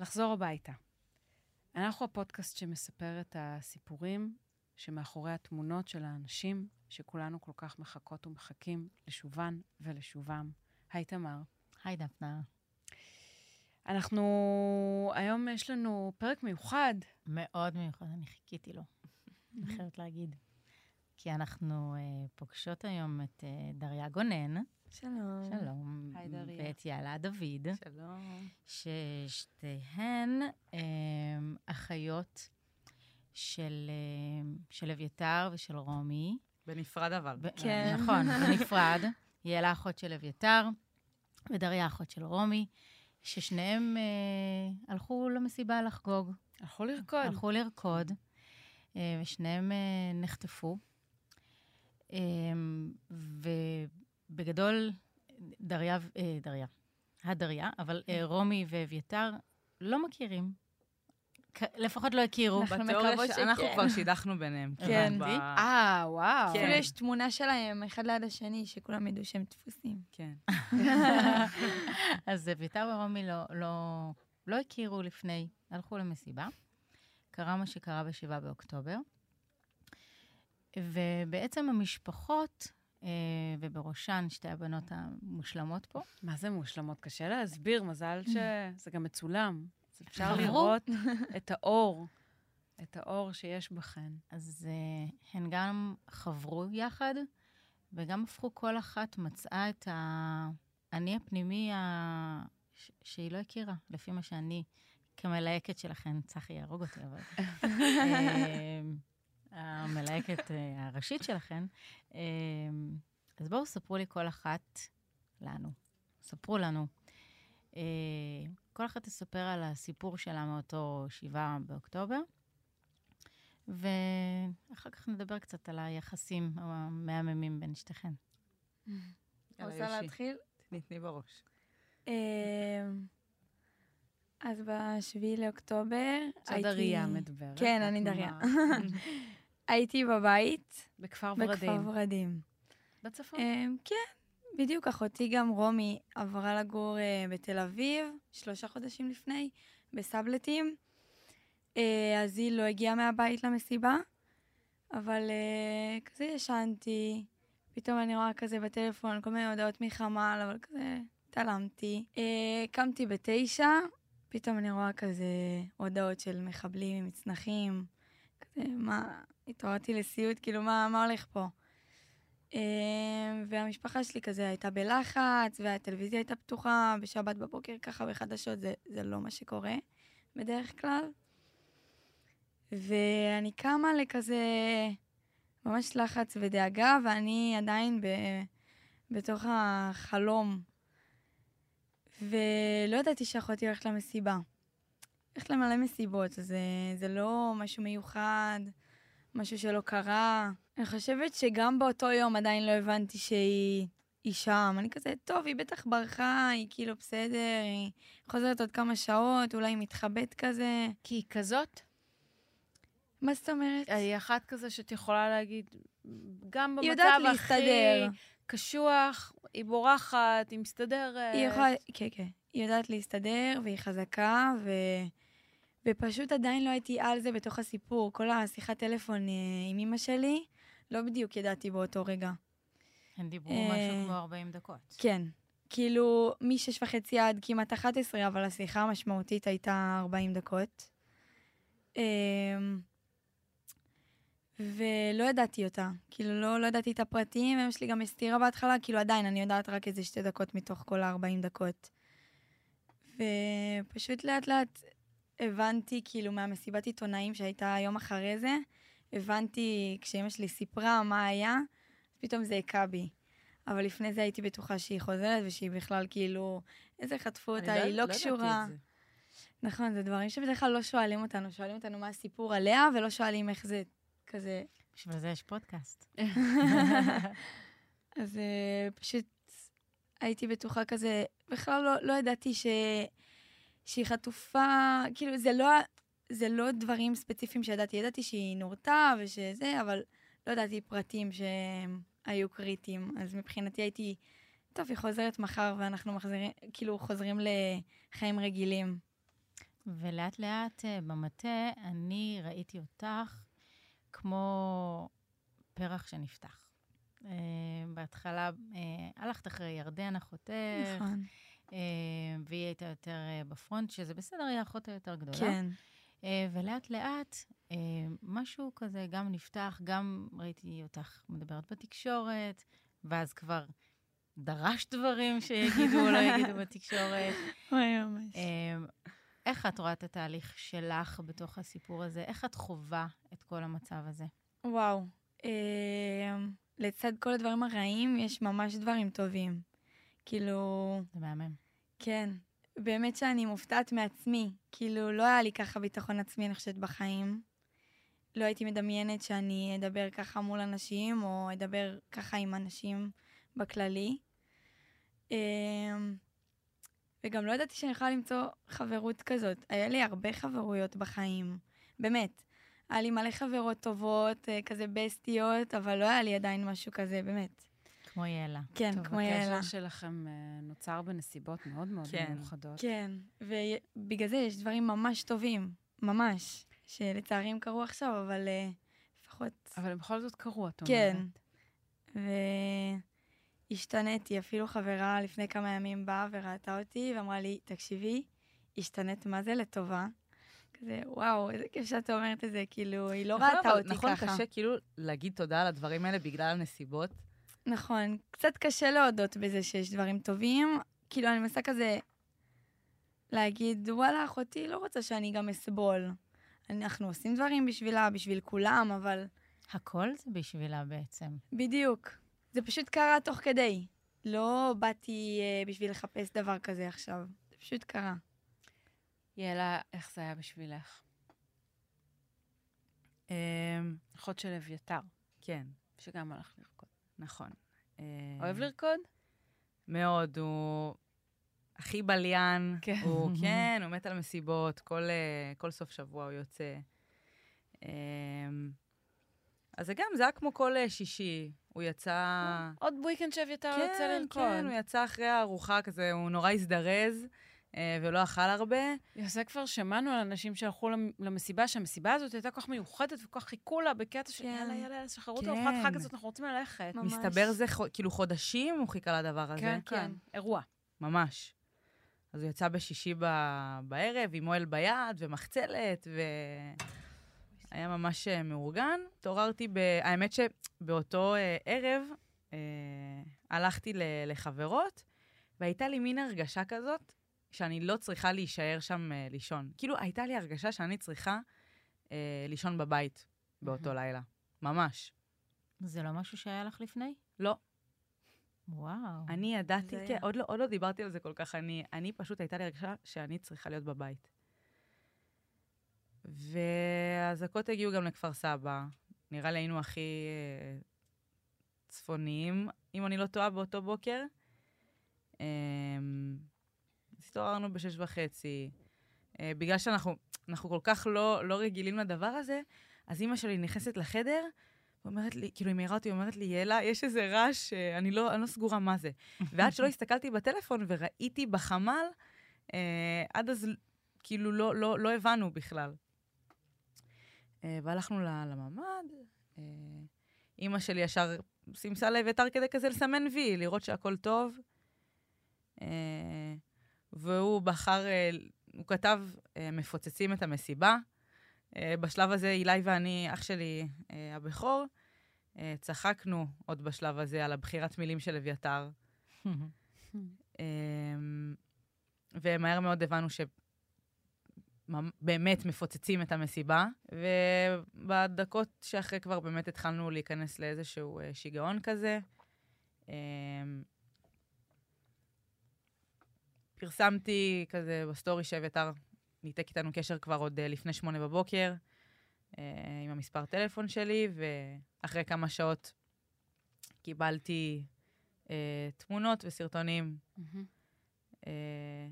לחזור הביתה. אנחנו הפודקאסט שמספר את הסיפורים שמאחורי התמונות של האנשים שכולנו כל כך מחכות ומחכים לשובן ולשובם. היי, תמר. היי, דפנה. אנחנו, היום יש לנו פרק מיוחד. מאוד מיוחד, אני חיכיתי לו, אני חייבת להגיד. כי אנחנו uh, פוגשות היום את uh, דריה גונן. שלום. שלום. היי, דריה. ואת יאלה דוד. שלום. ששתיהן um, אחיות של, uh, של אביתר ושל רומי. בנפרד אבל. ב- כן. נכון, בנפרד. יאלה אחות של אביתר ודריה אחות של רומי, ששניהם uh, הלכו למסיבה לחגוג. הלכו לרקוד. הלכו לרקוד, אה, ושניהם אה, נחטפו. אה, ובגדול, דריה, אה, דריה, הדריה, אבל אה, רומי ואביתר לא מכירים. לפחות לא הכירו. אנחנו מקוות שכן. כבר שידכנו ביניהם. כן. אה, וואו. כן. אפילו יש תמונה שלהם אחד ליד השני, שכולם ידעו שהם דפוסים. כן. אז אביתר ורומי לא, לא, לא הכירו לפני, הלכו למסיבה. קרה מה שקרה ב-7 באוקטובר. ובעצם המשפחות, ובראשן שתי הבנות המושלמות פה, מה זה מושלמות? קשה להסביר, מזל שזה גם מצולם. אז אפשר. לראות את האור, את האור שיש בכן. אז uh, הן גם חברו יחד, וגם הפכו כל אחת, מצאה את האני הפנימי ה... ש- שהיא לא הכירה, לפי מה שאני, כמלהקת שלכן, צחי יהרוג אותי, אבל... המלהקת אה, הראשית שלכן. אה, אז בואו ספרו לי כל אחת, לנו, ספרו לנו. אה, כל אחת תספר על הסיפור שלה מאותו 7 באוקטובר. ואחר כך נדבר קצת על היחסים המהממים בין שתיכן. רוצה. להתחיל? תתני בראש. אמ, אז ב-7 לאוקטובר זו דריה מדברת. כן, אני דריה. הייתי בבית, בכפר בכפר ורדים. ורדים. בצפון. אמ, כן, בדיוק. אחותי גם, רומי, עברה לגור אה, בתל אביב, שלושה חודשים לפני, בסבלטים. אה, אז היא לא הגיעה מהבית למסיבה, אבל אה, כזה ישנתי. פתאום אני רואה כזה בטלפון כל מיני הודעות מחמ"ל, אבל כזה התעלמתי. אה, קמתי בתשע, פתאום אני רואה כזה הודעות של מחבלים עם מצנחים. כזה, מה, התעוררתי לסיוט, כאילו, מה, מה הולך פה? אה, והמשפחה שלי כזה הייתה בלחץ, והטלוויזיה הייתה פתוחה בשבת בבוקר, ככה בחדשות, זה, זה לא מה שקורה בדרך כלל. ואני קמה לכזה ממש לחץ ודאגה, ואני עדיין ב, בתוך החלום. ולא ידעתי שאחותי הולכת למסיבה. הולכת למלא מסיבות, אז זה, זה לא משהו מיוחד, משהו שלא קרה. אני חושבת שגם באותו יום עדיין לא הבנתי שהיא היא שם. אני כזה, טוב, היא בטח ברחה, היא כאילו בסדר, היא חוזרת עוד כמה שעות, אולי היא מתחבאת כזה. כי היא כזאת, מה זאת אומרת? היא אחת כזה שאת יכולה להגיד, גם במצב יודעת הכי. קשוח, היא בורחת, היא מסתדרת. היא יכולה, כן, כן. היא יודעת להסתדר, והיא חזקה, ו... ופשוט עדיין לא הייתי על זה בתוך הסיפור. כל השיחת טלפון אה, עם אמא שלי, לא בדיוק ידעתי באותו רגע. הן דיברו אה, משהו כמו 40 דקות. כן. כאילו, משש וחצי עד כמעט 11, אבל השיחה המשמעותית הייתה 40 דקות. אמ, ולא ידעתי אותה. כאילו, לא, לא ידעתי את הפרטים, אמא שלי גם הסתירה בהתחלה, כאילו, עדיין, אני יודעת רק איזה שתי דקות מתוך כל ה-40 דקות. ופשוט לאט לאט הבנתי, כאילו, מהמסיבת עיתונאים שהייתה יום אחרי זה, הבנתי, כשאמא שלי סיפרה מה היה, פתאום זה הכה בי. אבל לפני זה הייתי בטוחה שהיא חוזרת, ושהיא בכלל כאילו, איזה חטפו אותה, אני היא לא ידעתי קשורה. נכון, זה דברים שבדרך כלל לא שואלים אותנו, שואלים אותנו מה הסיפור עליה, ולא שואלים איך זה כזה. בשביל זה יש פודקאסט. אז uh, פשוט הייתי בטוחה כזה, בכלל לא, לא ידעתי ש... שהיא חטופה, כאילו, זה לא, זה לא דברים ספציפיים שידעתי, ידעתי שהיא נורתה ושזה, אבל לא ידעתי פרטים שהם היו קריטיים. אז מבחינתי הייתי, טוב, היא חוזרת מחר ואנחנו מחזירים, כאילו, חוזרים לחיים רגילים. ולאט לאט אה, במטה אני ראיתי אותך כמו פרח שנפתח. אה, בהתחלה אה, הלכת אחרי ירדן, אחותך, נכון. אה, והיא הייתה יותר אה, בפרונט, שזה בסדר, היא האחות היותר גדולה. כן. אה, ולאט לאט משהו כזה גם נפתח, גם ראיתי אותך מדברת בתקשורת, ואז כבר דרשת דברים שיגידו או לא יגידו בתקשורת. וואי, ממש. איך את רואה את התהליך שלך בתוך הסיפור הזה? איך את חווה את כל המצב הזה? וואו. אה, לצד כל הדברים הרעים, יש ממש דברים טובים. כאילו, זה מהמם. כן. באמת שאני מופתעת מעצמי. כאילו, לא היה לי ככה ביטחון עצמי, אני חושבת, בחיים. לא הייתי מדמיינת שאני אדבר ככה מול אנשים, או אדבר ככה עם אנשים בכללי. אמ, וגם לא ידעתי שאני יכולה למצוא חברות כזאת. היה לי הרבה חברויות בחיים, באמת. היה לי מלא חברות טובות, אה, כזה בסטיות, אבל לא היה לי עדיין משהו כזה, באמת. כמו יאלה. כן, טוב, כמו יאלה. הקשר שלכם אה, נוצר בנסיבות מאוד מאוד כן. מיוחדות. כן, ובגלל זה יש דברים ממש טובים, ממש, שלצערי הם קרו עכשיו, אבל uh, לפחות... אבל בכל זאת קרו, את כן. אומרת. והשתניתי, אפילו חברה לפני כמה ימים באה וראתה אותי ואמרה לי, תקשיבי, השתנית מה זה לטובה. כזה, וואו, איזה כיף שאת אומרת את זה, כאילו, היא לא נכון, ראתה אותי נכון, ככה. קשה כאילו להגיד תודה על הדברים האלה בגלל הנסיבות. נכון, קצת קשה להודות בזה שיש דברים טובים. כאילו, אני מנסה כזה להגיד, וואלה, אחותי לא רוצה שאני גם אסבול. אנחנו עושים דברים בשבילה, בשביל כולם, אבל הכל זה בשבילה בעצם. בדיוק. זה פשוט קרה תוך כדי. לא באתי אה, בשביל לחפש דבר כזה עכשיו. זה פשוט קרה. יאללה, איך זה היה בשבילך? אמ, אחות של אביתר, כן, שגם הלך לרקוד. נכון. אוהב לרקוד? מאוד, הוא הכי בליין. כן. הוא, כן, הוא מת על מסיבות, כל, אה, כל סוף שבוע הוא יוצא. אמ, אז זה גם, זה היה כמו כל אה, שישי. הוא יצא... עוד weekend שאביתר כן, יוצא לרקוד. כן, הוא יצא אחרי הארוחה כזה, הוא נורא הזדרז, ולא אכל הרבה. זה כבר שמענו על אנשים שהלכו למ- למסיבה, שהמסיבה הזאת הייתה כל כך מיוחדת וכל כך חיכו לה בקטע של כן. יאללה, יאללה, יאללה, שחררו את כן. הארוחת חג הזאת, אנחנו רוצים ללכת. ממש. מסתבר זה כאילו חודשים הוא חיכה לדבר הזה. כן, כן, אירוע. ממש. אז הוא יצא בשישי ב- בערב עם אוהל ביד ומחצלת, והיה ממש אה, מאורגן. התעוררתי, ב... האמת שבאותו אה, ערב אה, הלכתי לחברות, והייתה לי מין הרגשה כזאת שאני לא צריכה להישאר שם אה, לישון. כאילו, הייתה לי הרגשה שאני צריכה אה, לישון בבית באותו לילה. ממש. זה לא משהו שהיה לך לפני? לא. וואו. אני ידעתי, זה כן, היה. עוד לא, עוד לא דיברתי על זה כל כך, אני, אני פשוט הייתה לי הרגשה שאני צריכה להיות בבית. והאזעקות הגיעו גם לכפר סבא. נראה לי היינו הכי אה, צפוניים, אם אני לא טועה, באותו בוקר. התעוררנו בשש וחצי. אה, בגלל שאנחנו אנחנו כל כך לא, לא רגילים לדבר הזה, אז אימא שלי נכנסת לחדר, ואומרת לי, כאילו, היא מעירה אותי, אומרת לי, יאללה, יש איזה רעש, אה, אני לא, אני לא סגורה מה זה. ועד שלא הסתכלתי בטלפון וראיתי בחמ"ל, אה, עד אז כאילו לא, לא, לא הבנו בכלל. אה, והלכנו לממ"ד, אה, אימא שלי ישר סימסה לאביתר כדי כזה לסמן וי, לראות שהכל טוב. אה, והוא בחר, אה, הוא כתב, אה, מפוצצים את המסיבה. אה, בשלב הזה אילי ואני, אח שלי הבכור, צחקנו עוד בשלב הזה על הבחירת מילים של אביתר. אמ, ומהר מאוד הבנו שבאמת מפוצצים את המסיבה, ובדקות שאחרי כבר באמת התחלנו להיכנס לאיזשהו שיגעון כזה. פרסמתי כזה בסטורי שאביתר ניתק איתנו קשר כבר עוד אה, לפני שמונה בבוקר, אה, עם המספר טלפון שלי, ואחרי כמה שעות קיבלתי אה, תמונות וסרטונים. אה,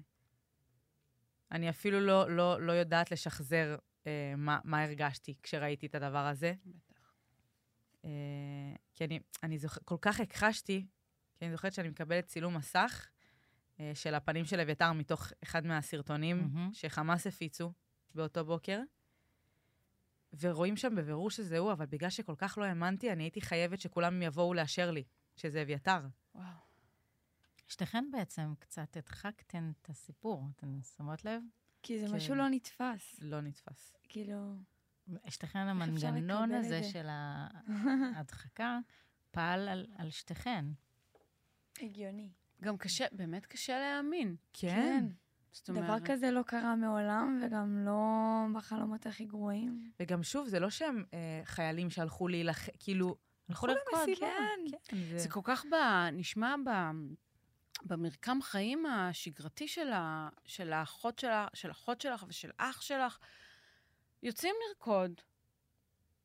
אני אפילו לא, לא, לא יודעת לשחזר אה, מה, מה הרגשתי כשראיתי את הדבר הזה. בטח. אה, כי אני, אני זוכ... כל כך הכחשתי, כי אני זוכרת שאני מקבלת צילום מסך, של הפנים של אביתר מתוך אחד מהסרטונים מהמם. שחמאס הפיצו באותו בוקר. ורואים שם בבירור שזה הוא, אבל בגלל שכל כך לא האמנתי, אני הייתי חייבת שכולם יבואו לאשר לי שזה אביתר. וואו. שתיכן בעצם קצת הדחקתן את הסיפור, אתן שמות לב? כי זה כן. משהו לא נתפס. לא נתפס. כאילו, שתיכן המנגנון הזה זה? של ההדחקה פעל על, על שתיכן. הגיוני. גם קשה, באמת קשה להאמין. כן. זאת אומרת, דבר כזה לא קרה מעולם, וגם לא בחלומות הכי גרועים. וגם שוב, זה לא שהם אה, חיילים שהלכו להילחם, כאילו, הלכו לרקוד, למסיבה. כן. כן, זה... זה כל כך ב, נשמע ב, במרקם חיים השגרתי של, ה, של האחות שלך, של אחות שלך ושל אח שלך. יוצאים לרקוד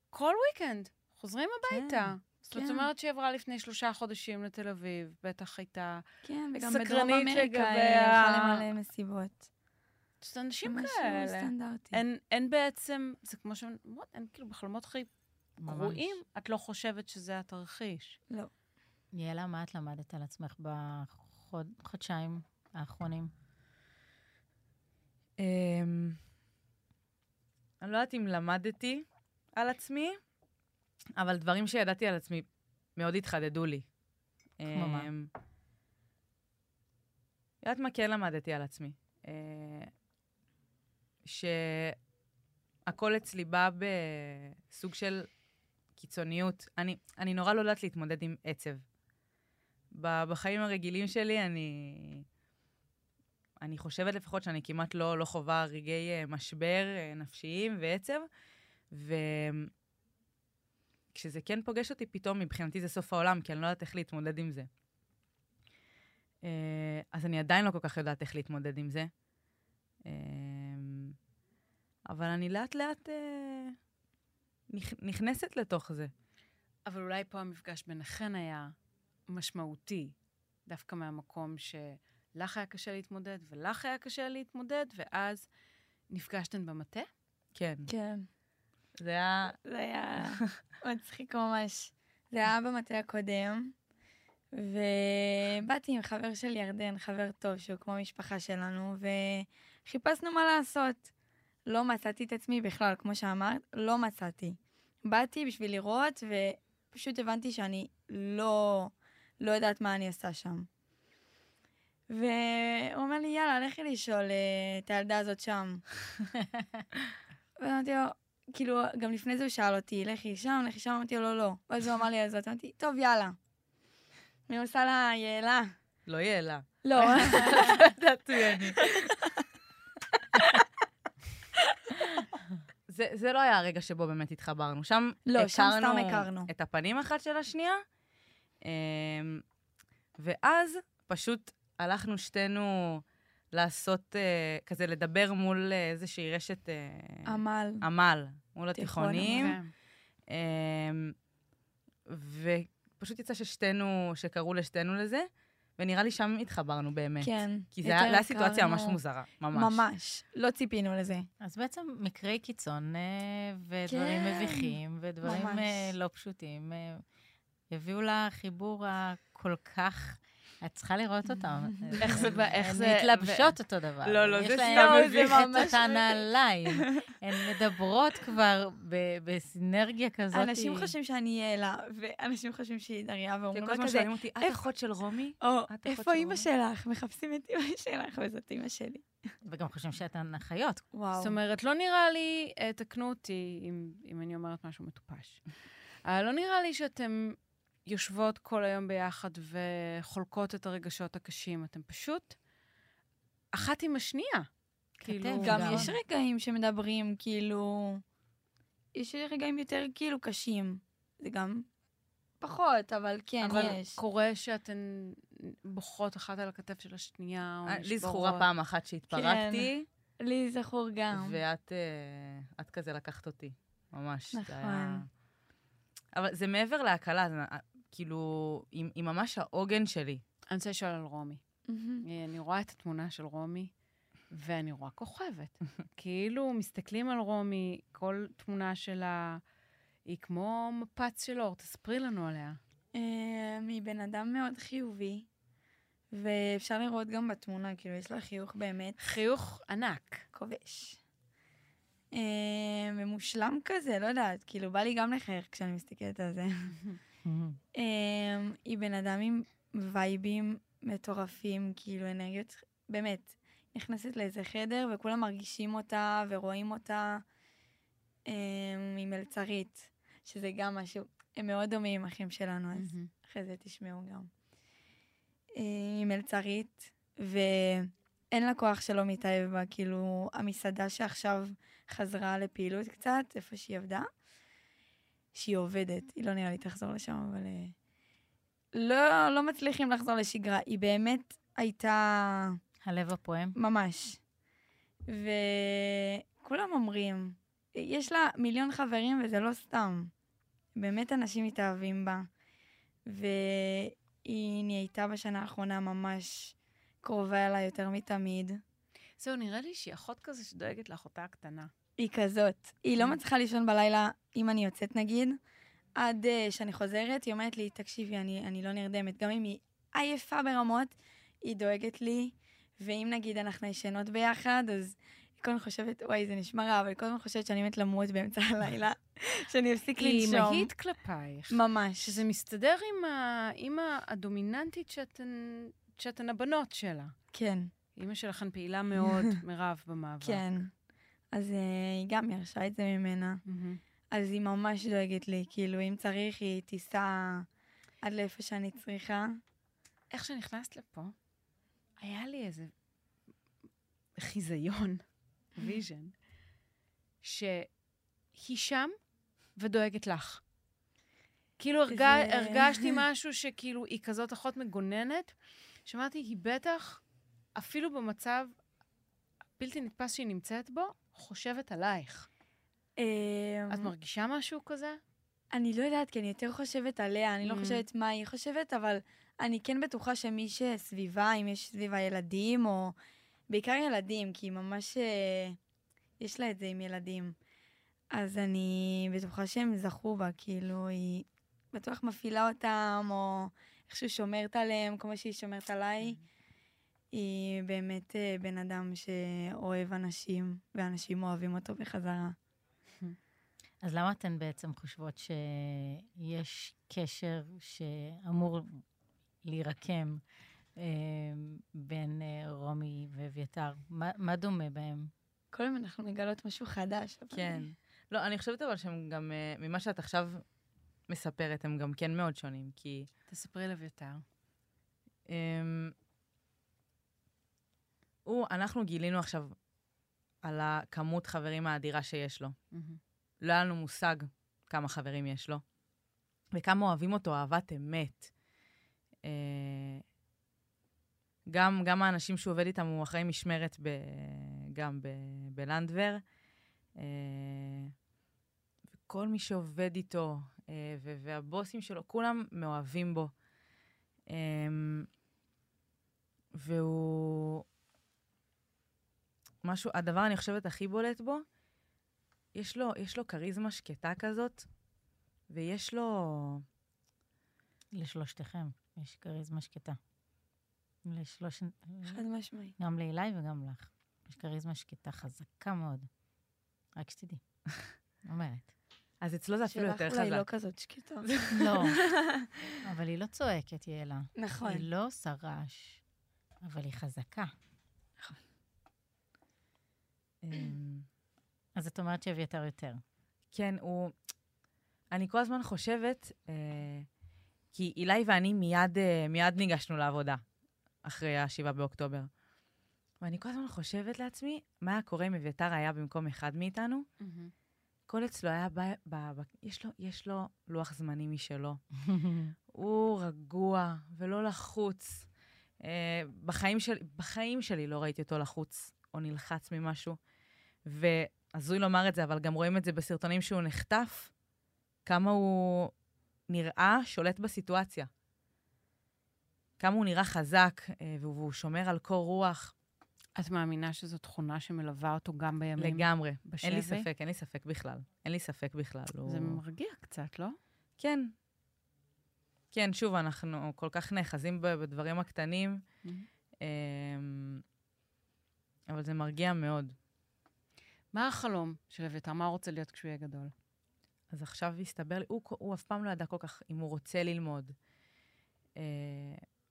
כל weekend, חוזרים הביתה. זאת כן. אומרת שהיא עברה לפני שלושה חודשים לתל אביב, בטח הייתה... כן, וגם סקרנית בדרום אמריקה היא הלכה למלא מסיבות. זאת אנשים משהו כאלה. סטנדרטי. אין, אין בעצם, זה כמו שהן אומרות, אין כאילו בחלומות הכי ממש. גרועים, את לא חושבת שזה התרחיש. לא. יאלה, מה את למדת על עצמך בחודשיים האחרונים? אמ, אני לא יודעת אם למדתי על עצמי, אבל דברים שידעתי על עצמי מאוד התחדדו לי. כמו מה? אמ, יודעת מה כן למדתי על עצמי? אה, שהכל אצלי בא בסוג של קיצוניות. אני, אני נורא לא יודעת להתמודד עם עצב. בחיים הרגילים שלי אני... אני חושבת לפחות שאני כמעט לא, לא חווה רגעי אה, משבר אה, נפשיים ועצב, וכשזה כן פוגש אותי, פתאום מבחינתי זה סוף העולם, כי אני לא יודעת איך להתמודד עם זה. אה, אז אני עדיין לא כל כך יודעת איך להתמודד עם זה. אה, אבל אני לאט לאט אה, נכ- נכנסת לתוך זה. אבל אולי פה המפגש ביניכן היה משמעותי, דווקא מהמקום שלך היה קשה להתמודד ולך היה קשה להתמודד, ואז נפגשתן במטה? כן. כן. זה היה... זה היה מצחיק ממש. זה היה במטה הקודם, ובאתי עם חבר של ירדן, חבר טוב, שהוא כמו משפחה שלנו, וחיפשנו מה לעשות. לא מצאתי את עצמי בכלל, כמו שאמרת, לא מצאתי. באתי בשביל לראות, ופשוט הבנתי שאני לא, לא יודעת מה אני עושה שם. והוא אומר לי, יאללה, לכי לשאול אה, את הילדה הזאת שם. ואמרתי לו, כאילו, גם לפני זה הוא שאל אותי, לכי שם, לכי שם, אמרתי לו, לא, לא. ואז הוא אמר לי על זאת, אמרתי, טוב, יאללה. אני עושה לה יעלה. לא יעלה. לא. זה, זה לא היה הרגע שבו באמת התחברנו. שם לא, שם סתם הכרנו. את הפנים אחת של השנייה, אמ, ואז פשוט הלכנו שתינו לעשות, אה, כזה לדבר מול אה, איזושהי רשת אה, עמל. עמל, מול תיכון התיכונים. כן. אמ, ופשוט יצא ששתינו, שקראו לשתינו לזה, ונראה לי שם התחברנו באמת. כן. כי זה היה סיטואציה ממש מוזרה, ממש. ממש. לא ציפינו לזה. אז בעצם מקרי קיצון ודברים כן, מביכים ודברים ממש. לא פשוטים הביאו לחיבור הכל כך... את צריכה לראות אותם. איך זה ב- איך הן זה- מתלבשות אותו דבר. לא, לא, יש זה להן סתם את מביך. אותן נעליים. הן מדברות כבר ב- בסינרגיה כזאת. אנשים חושבים שאני יעלה, ואנשים חושבים שהיא דריה, ואומרים כל לה הזמן כזה, שואלים אותי, את אחות של רומי? או, את איפה אימא רומי?" שלך? מחפשים את אימא שלך, וזאת אימא שלי. וגם חושבים שאתן אחיות. וואו. זאת אומרת, לא נראה לי, אה, תקנו אותי אם, אני אומרת משהו מטופש. אבל לא נראה לי שאתן יושבות כל היום ביחד וחולקות את הרגשות הקשים. אתן פשוט אחת עם השנייה. כאילו, גם גם. יש רגעים שמדברים, כאילו... יש רגעים יותר כאילו קשים. זה גם פחות, אבל כן, אבל יש. קורה שאתן בוכות אחת על הכתף של השנייה, או אה, נשברות. לי זכורה פעם אחת שהתפרקתי, לי זכור גם. ואת אה, את כזה לקחת אותי, ממש. זה נכון. היה- אבל זה מעבר להקלה, זה כאילו, היא היא ממש העוגן שלי. אני רוצה לשאול על רומי. אה, אני רואה את התמונה של רומי, ואני רואה כוכבת. כאילו, מסתכלים על רומי, כל תמונה שלה היא כמו מפץ של אור. תספרי לנו עליה. אה, היא בן אדם מאוד חיובי, ואפשר לראות גם בתמונה, כאילו, יש לה חיוך באמת חיוך ענק. כובש. אה, ומושלם כזה, לא יודעת, כאילו, בא לי גם לחייך כשאני מסתכלת על זה. אה, היא בן אדם עם וייבים מטורפים, כאילו, אנרגיות, באמת, נכנסת לאיזה חדר וכולם מרגישים אותה ורואים אותה. אה, היא מלצרית, שזה גם משהו, הם מאוד דומים, אחים שלנו, אז מהמם. אחרי זה תשמעו גם. אה, היא מלצרית, ואין לה כוח שלא מתאהב בה, כאילו, המסעדה שעכשיו חזרה לפעילות קצת, איפה שהיא עבדה, שהיא עובדת, היא לא נראה לי תחזור לשם, אבל... אה, לא, לא מצליחים לחזור לשגרה. היא באמת הייתה הלב הפועם. ממש. וכולם אומרים, יש לה מיליון חברים וזה לא סתם. באמת אנשים מתאהבים בה. והיא נהייתה בשנה האחרונה ממש קרובה אליי יותר מתמיד. זהו, נראה לי שהיא אחות כזה שדואגת לאחותה הקטנה. היא כזאת. היא לא מצליחה לישון בלילה אם אני יוצאת נגיד. עד uh, שאני חוזרת, היא אומרת לי, תקשיבי, אני, אני לא נרדמת. גם אם היא עייפה ברמות, היא דואגת לי. ואם נגיד אנחנו ישנות ביחד, אז היא כל הזמן חושבת, וואי, זה נשמע רע, אבל היא כל הזמן חושבת שאני מת למות באמצע הלילה, שאני אפסיק היא לנשום. אימהית כלפייך. ממש. שזה מסתדר עם האימא הדומיננטית שאתן, שאתן הבנות שלה. כן, אימא שלכן פעילה מאוד, מירב, במאבק. כן. אז אה, היא גם ירשה את זה ממנה. מהמם. אז היא ממש דואגת לי, כאילו, אם צריך, היא תיסע עד לאיפה שאני צריכה. איך שנכנסת לפה, היה לי איזה חיזיון, vision, שהיא שם ודואגת לך. כאילו הרג... הרגשתי משהו שכאילו היא כזאת אחות מגוננת, שאמרתי, היא בטח, אפילו במצב בלתי נתפס שהיא נמצאת בו, חושבת עלייך. אמ, את מרגישה משהו כזה? אני לא יודעת, כי אני יותר חושבת עליה, אני לא Mm. חושבת מה היא חושבת, אבל אני כן בטוחה שמי שסביבה, אם יש סביבה ילדים, או בעיקר ילדים, כי היא ממש, אה, יש לה את זה עם ילדים. אז אני בטוחה שהם זכו בה, כאילו, היא בטוח מפעילה אותם, או איכשהו שומרת עליהם, כמו שהיא שומרת עליי. היא באמת אה, בן אדם שאוהב אנשים, ואנשים אוהבים אותו בחזרה. אז למה אתן בעצם חושבות שיש קשר שאמור להירקם אה, בין אה, רומי ואביתר? מה, מה דומה בהם? כל יום אנחנו מגלות משהו חדש. אבל- כן. לא, אני חושבת אבל שהם גם, אה, ממה שאת עכשיו מספרת, הם גם כן מאוד שונים, כי... תספרי לאביתר. הוא, אנחנו גילינו עכשיו על הכמות חברים האדירה שיש לו. מהמם. לא היה לנו מושג כמה חברים יש לו, וכמה אוהבים אותו אהבת אמת. אה, גם, גם האנשים שהוא עובד איתם, הוא אחרי משמרת ב, גם ב, בלנדבר. אה, וכל מי שעובד איתו, אה, ו- והבוסים שלו, כולם מאוהבים בו. והוא... משהו, הדבר, אני חושבת, הכי בולט בו, יש לו, יש לו כריזמה שקטה כזאת, ויש לו... לשלושתכם יש כריזמה שקטה. לשלוש... חד משמעי. גם לאילי וגם לך. יש כריזמה שקטה חזקה מאוד. רק שתדעי. אומרת. אז אצלו זה אפילו שלך יותר אולי לא חזק. כזאת שקטה. לא, אבל היא לא צועקת, יעלה. נכון. היא לא עושה רעש, אבל היא חזקה. אמ, אז את אומרת שאביתר יותר. כן, הוא... אני כל הזמן חושבת, אה, כי אילי ואני מיד, אה, מיד ניגשנו לעבודה אחרי ה-7 באוקטובר. ואני כל הזמן חושבת לעצמי, מה היה קורה אם אביתר היה במקום אחד מאיתנו? מהמם. הכל אצלו היה ב... ב, ב יש, לו, יש לו לוח זמנים משלו. הוא רגוע ולא לחוץ. אה, בחיים, של, בחיים שלי לא ראיתי אותו לחוץ או נלחץ ממשהו. והזוי לומר את זה, אבל גם רואים את זה בסרטונים שהוא נחטף, כמה הוא נראה שולט בסיטואציה. כמה הוא נראה חזק, אה, והוא, שומר על קור רוח. את מאמינה שזו תכונה שמלווה אותו גם בימים לגמרי. בשבי? אין לי ספק, אין לי ספק בכלל. אין לי ספק בכלל. הוא... זה מרגיע קצת, לא? כן. כן, שוב, אנחנו כל כך נאחזים בדברים הקטנים, אמ, אבל זה מרגיע מאוד. מה החלום של אביתר? מה הוא רוצה להיות כשהוא יהיה גדול? אז עכשיו הסתבר לי, הוא, הוא אף פעם לא ידע כל כך אם הוא רוצה ללמוד. אה,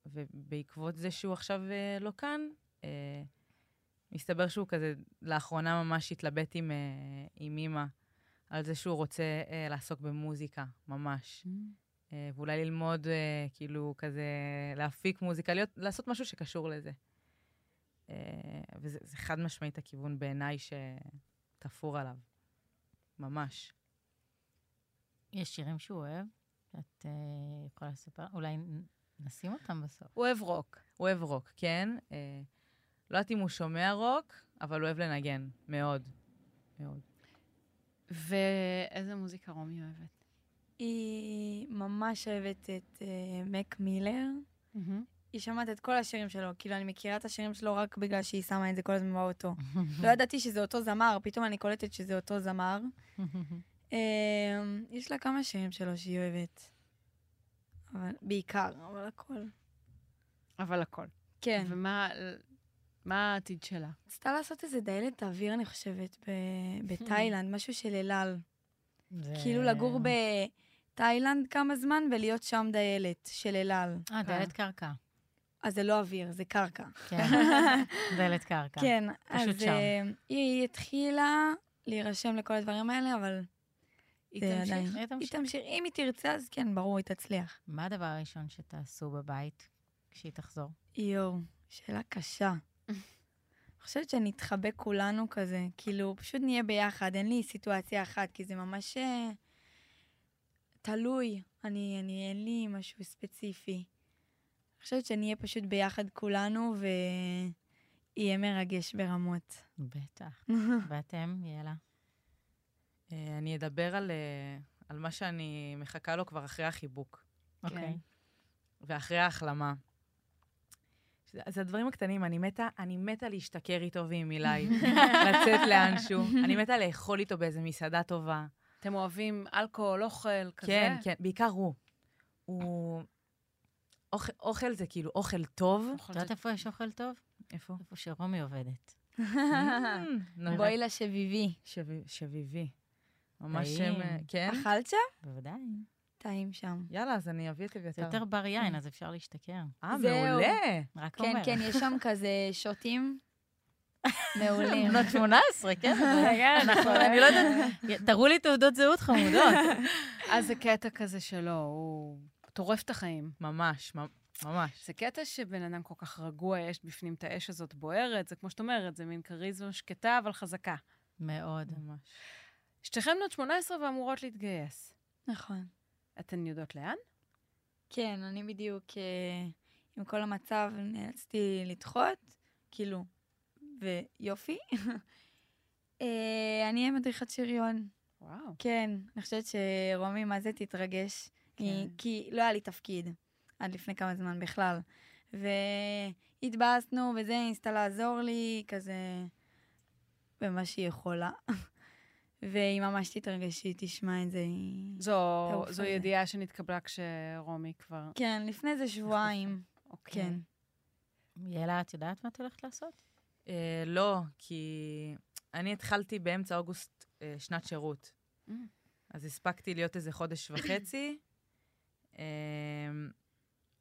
ובעקבות זה שהוא עכשיו אה, לא כאן, אה, מסתבר שהוא כזה, לאחרונה ממש התלבט עם, אה, עם אימא על זה שהוא רוצה אה, לעסוק במוזיקה, ממש. אה, ואולי ללמוד, אה, כאילו, כזה, להפיק מוזיקה, להיות, לעשות משהו שקשור לזה. אה, וזה זה חד משמעית הכיוון בעיניי שתפור עליו. ממש. יש שירים שהוא אוהב, שאת אה, יכולה לספר? אולי נשים אותם בסוף. הוא אוהב רוק. הוא אוהב רוק, כן. אה, לא יודעת אם הוא שומע רוק, אבל הוא אוהב לנגן, מאוד. מאוד. ואיזה מוזיקה רומי אוהבת? היא ממש אוהבת את אה, מק מילר. היא שומעת את כל השירים שלו, כאילו, אני מכירה את השירים שלו רק בגלל שהיא שמה את זה כל הזמן באוטו. לא ידעתי שזה אותו זמר, פתאום אני קולטת שזה אותו זמר. אה, יש לה כמה שירים שלו שהיא אוהבת. אבל בעיקר, אבל הכל. אבל הכל. כן. ומה מה העתיד שלה? רצתה לעשות איזה דיילת אוויר, אני חושבת, ב- בתאילנד, משהו של אלעל. זה- כאילו לגור בתאילנד כמה זמן ולהיות שם דיילת של אלעל. אה, דלת קרקע. אז זה לא אוויר, זה קרקע. כן, דלת קרקע. כן, פשוט אז שם. אה, היא התחילה להירשם לכל הדברים האלה, אבל היא זה תמשיך? עדיין... היא היא תמשיך. תמשיך. אם היא תרצה, אז כן, ברור, היא תצליח. מה הדבר הראשון שתעשו בבית כשהיא תחזור? יואו, שאלה קשה. אני חושבת שנתחבא כולנו כזה, כאילו, פשוט נהיה ביחד, אין לי סיטואציה אחת, כי זה ממש אה, תלוי. אני, אני, אין לי משהו ספציפי. אני חושבת שנהיה פשוט ביחד כולנו, ויהיה מרגש ברמות. בטח. ואתם, יאללה? אה, אני אדבר על, אה, על מה שאני מחכה לו כבר אחרי החיבוק. אוקיי. ואחרי ההחלמה. זה, זה הדברים הקטנים, אני מתה, אני מתה להשתכר איתו ועם אילי, לצאת לאנשהו. אני מתה לאכול איתו באיזה מסעדה טובה. אתם אוהבים אלכוהול, אוכל, כזה? כן, כן, בעיקר הוא. הוא... אוכל, אוכל זה כאילו אוכל טוב. את יודעת זה- איפה יש אוכל טוב? איפה? איפה שרומי עובדת. Mm, בואי לשביבי. שבי- שביבי. ממש. שם, אה, כן? אכלת שם? בוודאי. טעים שם. יאללה, אז אני אביא את זה אביתר. יותר בר יין, אז אפשר להשתכר. אה. מעולה. רק כן, אומר. כן, יש שם כזה שוטים מעולים. בנות 18, כן? אנחנו, אני לא יודעת, תראו לי תעודות זהות חמודות. אז זה קטע כזה שלו, הוא טורף את החיים. ממש, ממ- ממש. זה קטע שבן אדם כל כך רגוע, יש בפנים את האש הזאת בוערת, זה כמו שאת אומרת, זה מין כריזמה שקטה אבל חזקה. מאוד. ממש. שתיכן בנות 18 ואמורות להתגייס. נכון. אתן יודעות לאן? כן, אני בדיוק אה, עם כל המצב נאלצתי לדחות, כאילו, ויופי. אה, אני אהיה מדריכת שריון. וואו. כן, אני חושבת שרומי, מה זה תתרגש? כן. היא- כי לא היה לי תפקיד עד לפני כמה זמן בכלל. והתבאסנו, וזה, היא ניסתה לעזור לי, כזה, במה שהיא יכולה. והיא ממש תתרגש שהיא תשמע את זה. זו, זו. ידיעה שנתקבלה כשרומי כבר... כן, לפני איזה שבועיים. אוקיי. כן. יאללה, את יודעת מה את הולכת לעשות? אה, לא, כי אני התחלתי באמצע אוגוסט אה, שנת שירות. Mm. אז הספקתי להיות איזה חודש וחצי. אה,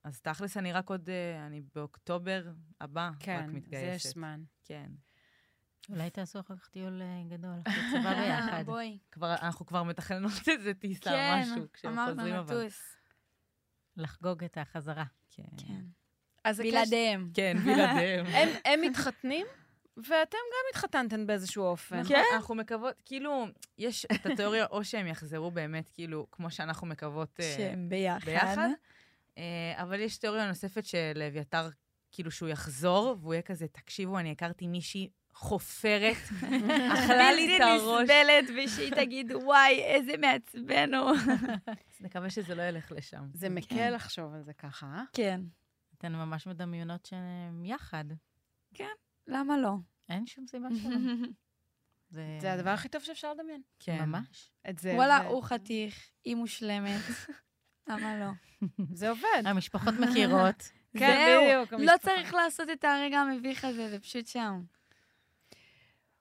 אז תכלס אני רק עוד, אה, אני באוקטובר הבא רק כן, זה מתגייסת. יש זמן. כן. אולי תעשו אחר כך טיול אה, גדול, אחרי צבא ביחד. בואי. כבר, אנחנו כבר מתכננות איזה טיסה, כן, משהו, כשהם אמרנו חוזרים אבל. נטוס. לחגוג את החזרה. כן. כן. בלעדיהם. כן, בלעדיהם. הם, הם מתחתנים, ואתם גם התחתנתם באיזשהו אופן. נכון, אנחנו מקוות, כאילו, יש את התיאוריה, או שהם יחזרו באמת, כאילו, כמו שאנחנו מקוות אה, שהם ביחד. ביחד, אה, אבל יש תיאוריה נוספת של אביתר, כאילו, שהוא יחזור, והוא יהיה כזה, תקשיבו, אני הכרתי מישהי חופרת, אכלה לי את הראש. נסבלת, ושהיא תגיד, וואי, איזה מעצבן הוא. אז נקווה שזה לא ילך לשם. זה מקל לחשוב על זה ככה, אה? כן. אתן ממש מדמיינות שהם יחד. למה לא? אין שום סיבה שלא. זה זה הדבר הכי טוב שאפשר לדמיין. כן. ממש. את זה. וואלה, הוא חתיך, היא מושלמת. למה לא? זה עובד. המשפחות מכירות. כן, בדיוק. לא. צריך לעשות את הרגע המביך הזה, זה פשוט שם.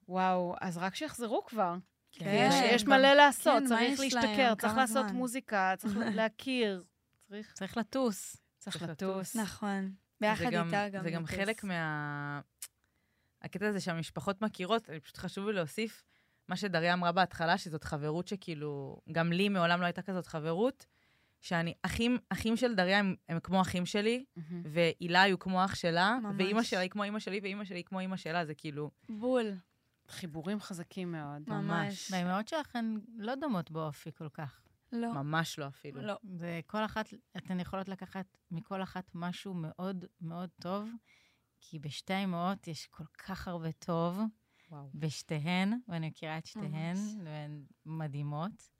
וואו, אז רק שיחזרו כבר. כן. יש, יש מלא לעשות, כן, מה צריך להשתכר? צריך לעשות זמן? מוזיקה, צריך להכיר, צריך, צריך לטוס. צריך לטוס. נכון. זה ביחד גם- איתה גם. זה גם. חלק מה... הקטע הזה שהמשפחות מכירות, פשוט חשוב לי להוסיף מה שדריה אמרה בהתחלה, שזאת חברות שכאילו, גם לי מעולם לא הייתה כזאת חברות, שאני, אחים, אחים של דריה הם, הם כמו אחים שלי, מהמם. והילה היו כמו אח שלה, ממש. ואימא שלה היא כמו אימא שלי, ואימא שלי היא כמו אימא שלה, זה כאילו, בול. חיבורים חזקים מאוד. ממש. והאימהות שלכן לא דומות באופי כל כך. לא. ממש לא אפילו. לא. זה כל אחת, אתן יכולות לקחת מכל אחת משהו מאוד מאוד טוב, כי בשתי האימהות יש כל כך הרבה טוב, וואו. בשתיהן, ואני מכירה את שתיהן, ממש. והן מדהימות.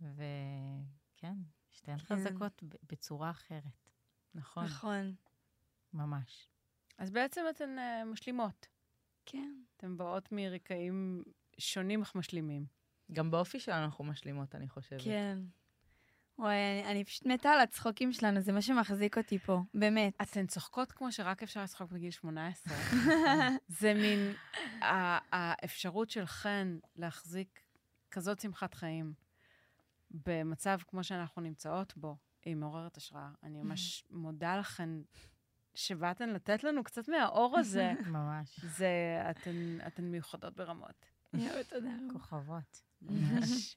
וכן, שתיהן כן. חזקות ב- בצורה אחרת, נכון. נכון. ממש. אז בעצם אתן אה, משלימות. כן. אתן באות מרקעים שונים אך משלימים. גם באופי שלנו אנחנו משלימות, אני חושבת. כן. וואי, אני, אני פשוט מתה על הצחוקים שלנו, זה מה שמחזיק אותי פה, באמת. אתן צוחקות כמו שרק אפשר לצחוק בגיל 18. זה מין ה- האפשרות שלכן להחזיק כזאת שמחת חיים במצב כמו שאנחנו נמצאות בו, היא מעוררת השראה. אני ממש מודה לכן שבאתן לתת לנו קצת מהאור הזה. ממש. זה, אתן, אתן מיוחדות ברמות. יואו, תודה רבה. כוכבות. ממש.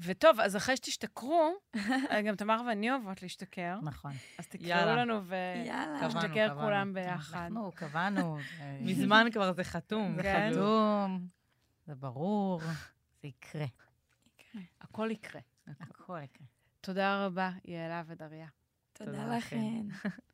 וטוב, אז אחרי שתשתכרו, גם תמר ואני אוהבות להשתכר, נכון. אז תקראו. לנו ונשתכר. כולם ביחד. אנחנו קבענו. אה, מזמן כבר זה חתום. זה כן. חתום, זה ברור, זה יקרה. הכל יקרה. הכל יקרה. תודה רבה, יעלה ודריה. תודה. לכן.